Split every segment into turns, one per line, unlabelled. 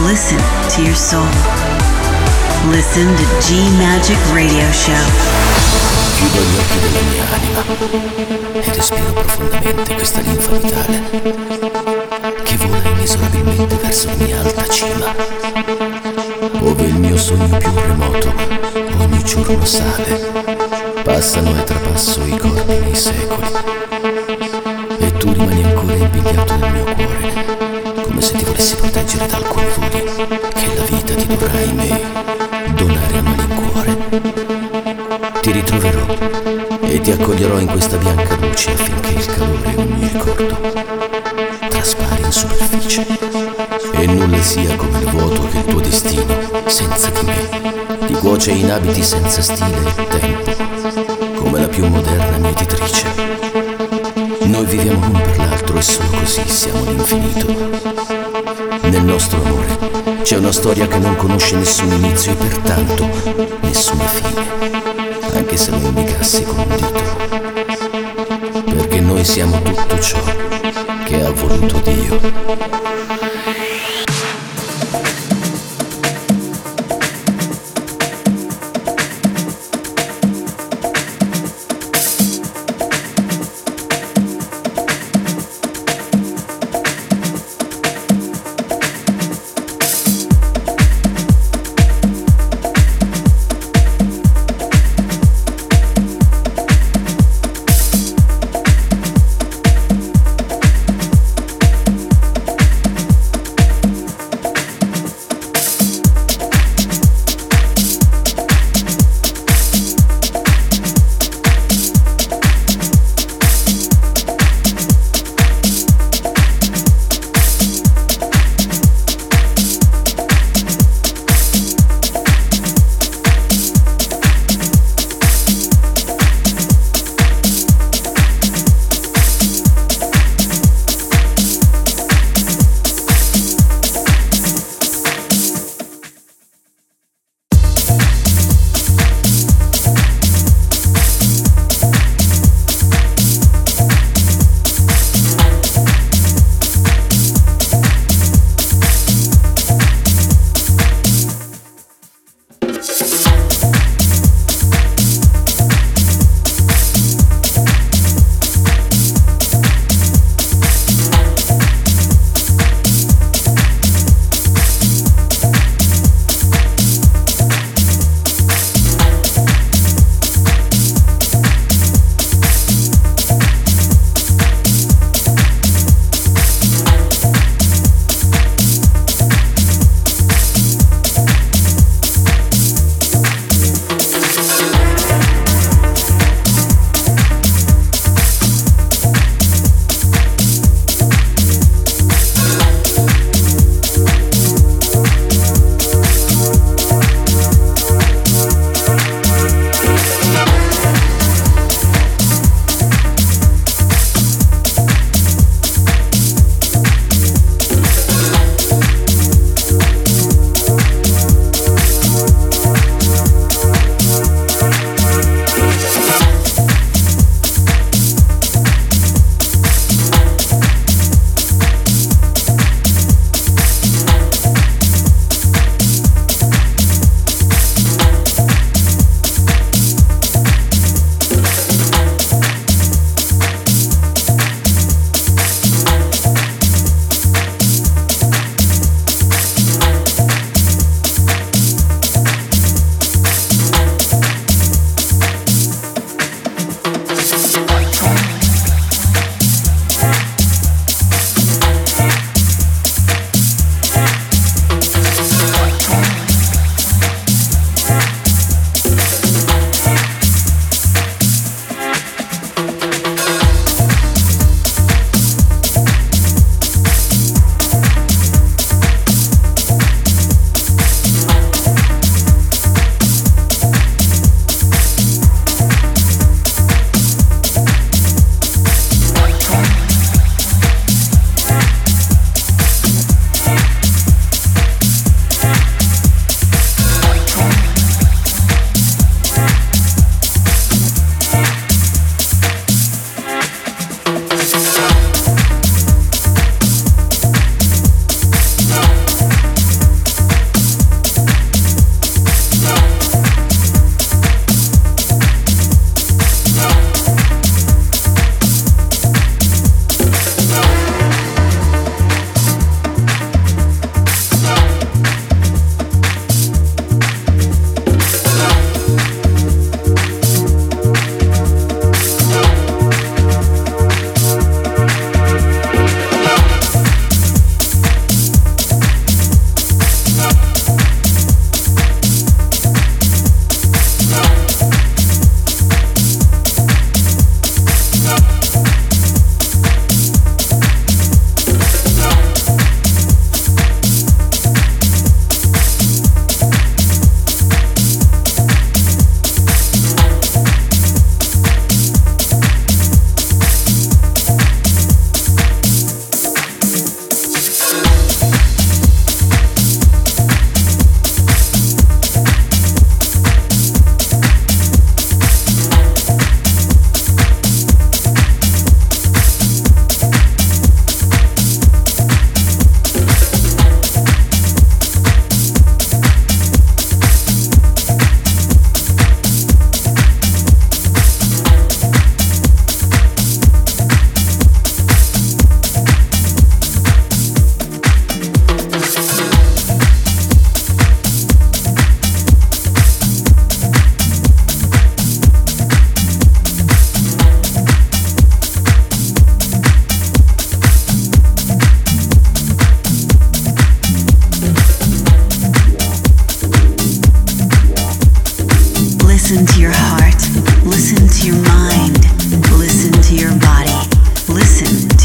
Listen to your soul. Listen to G Magic Radio Show.
Chiudo gli occhi della mia anima e respiro profondamente questa linfa vitale che vola inesorabilmente verso ogni alta cima, ove il mio sogno più remoto ogni giorno sale. Passano e trapasso i corpi nei secoli e tu rimani ancora impigliato nel mio cuore, se ti volessi proteggere da alcuni voli che la vita ti dovrà, ahimè, donare a malincuore. Ti ritroverò e ti accoglierò in questa bianca luce affinché il calore ogni ricordo traspari in superficie. E nulla sia come il vuoto che il tuo destino senza di me. Ti cuoce in abiti senza stile e tempo come la più moderna mietitrice noi viviamo l'uno per l'altro e solo così siamo l'infinito nel nostro amore c'è una storia che non conosce nessun inizio e pertanto nessuna fine anche se lo indicassi con un dito. Perché noi siamo tutto ciò che ha voluto Dio.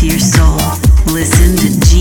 your soul. Listen to Jesus.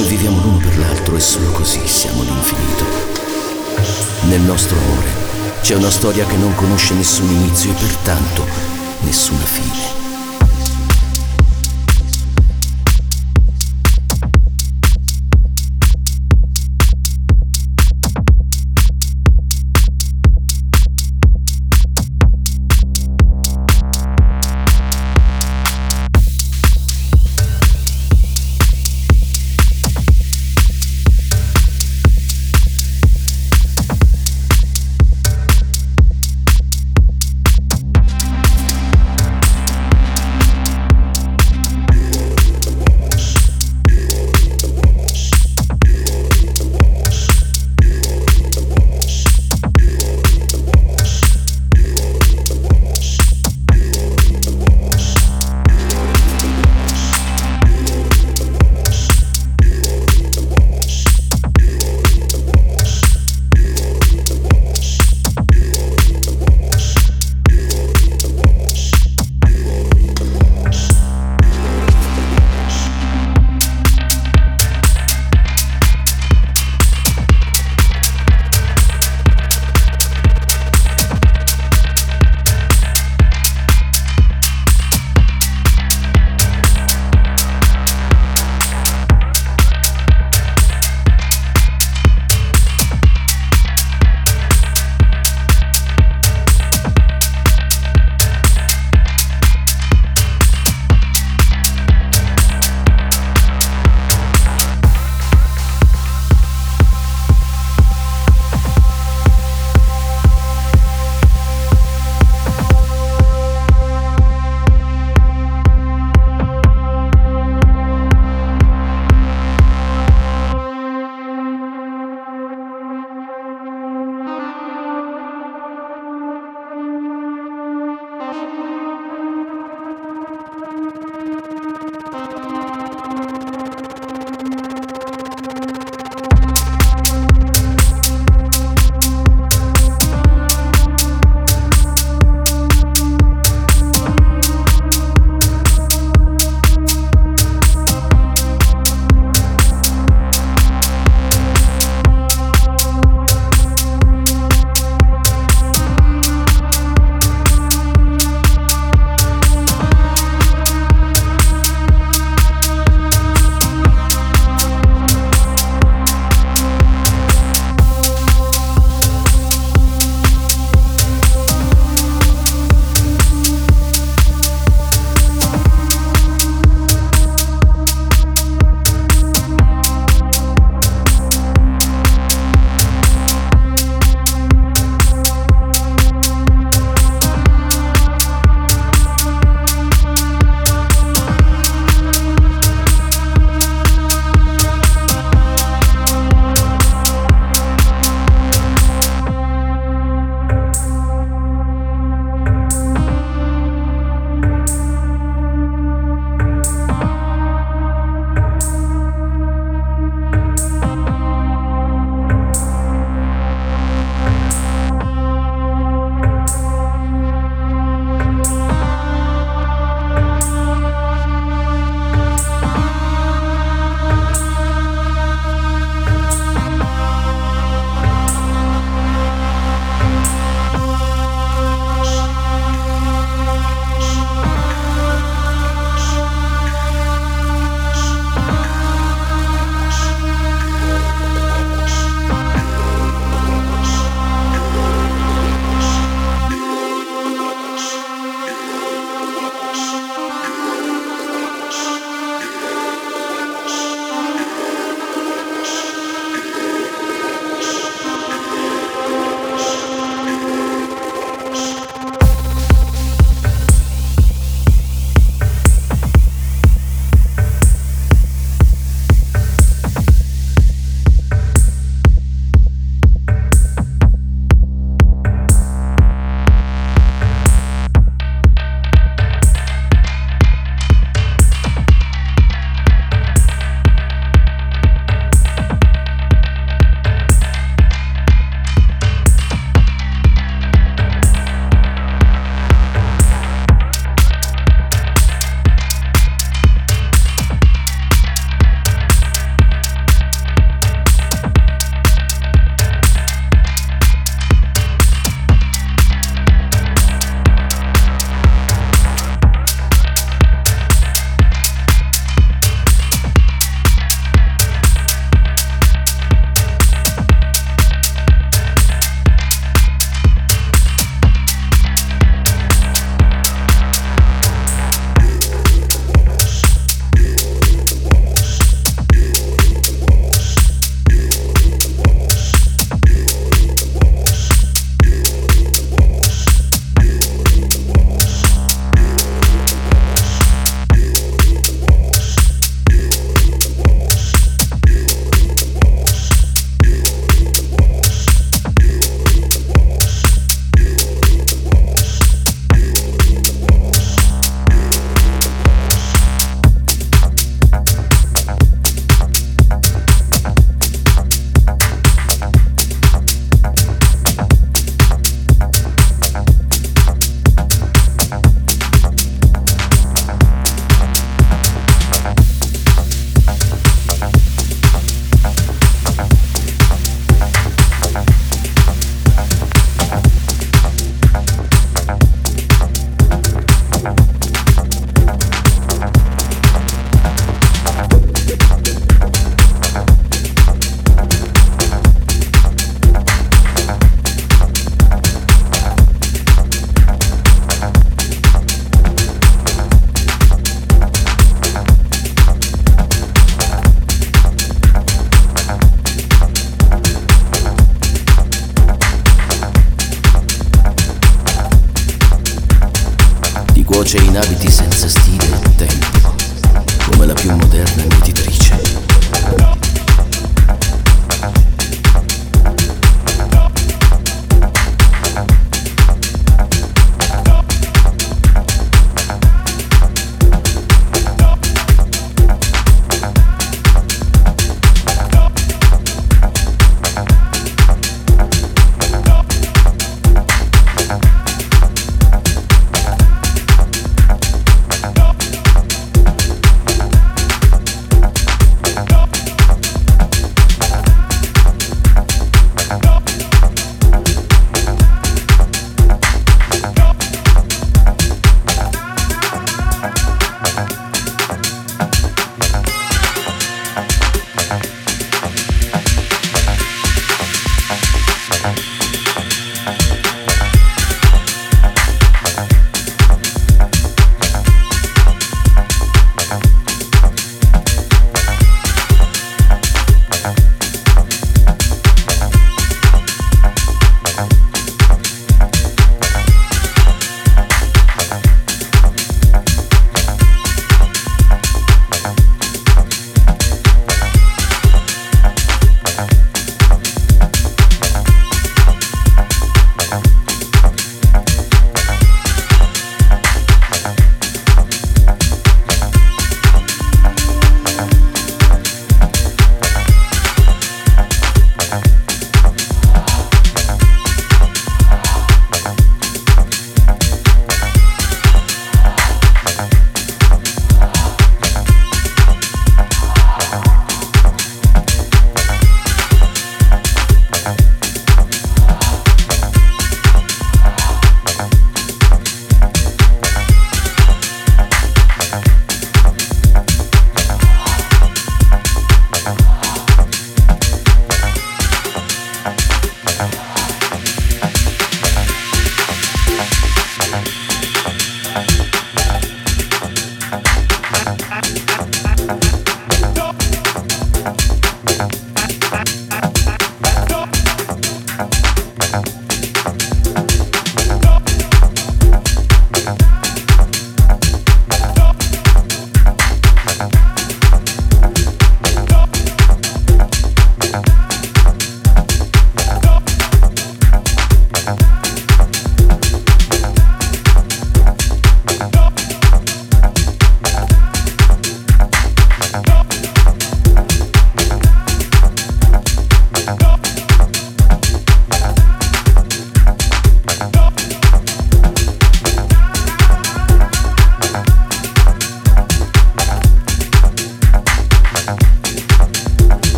Noi viviamo l'uno per l'altro e solo così siamo l'infinito. Nel nostro amore c'è una storia che non conosce nessun inizio e pertanto nessuna fine.